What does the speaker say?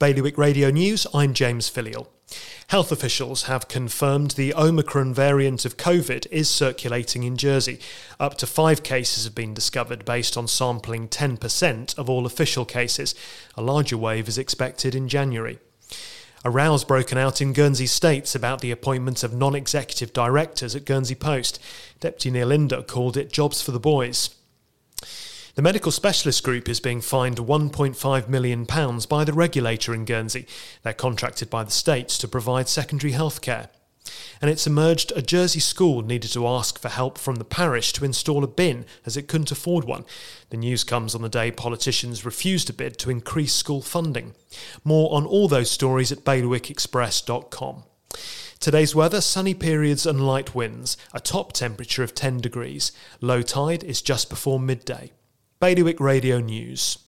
Bailiwick Radio News, I'm James Filial. Health officials have confirmed the Omicron variant of COVID is circulating in Jersey. Up to five cases have been discovered based on sampling 10% of all official cases. A larger wave is expected in January. A row's broken out in Guernsey States about the appointment of non executive directors at Guernsey Post. Deputy Neil Inder called it jobs for the boys. The medical specialist group is being fined £1.5 million by the regulator in Guernsey. They're contracted by the state to provide secondary health care. And it's emerged a Jersey school needed to ask for help from the parish to install a bin as it couldn't afford one. The news comes on the day politicians refused a bid to increase school funding. More on all those stories at bailiwickexpress.com. Today's weather sunny periods and light winds, a top temperature of 10 degrees. Low tide is just before midday. Bailiwick Radio News.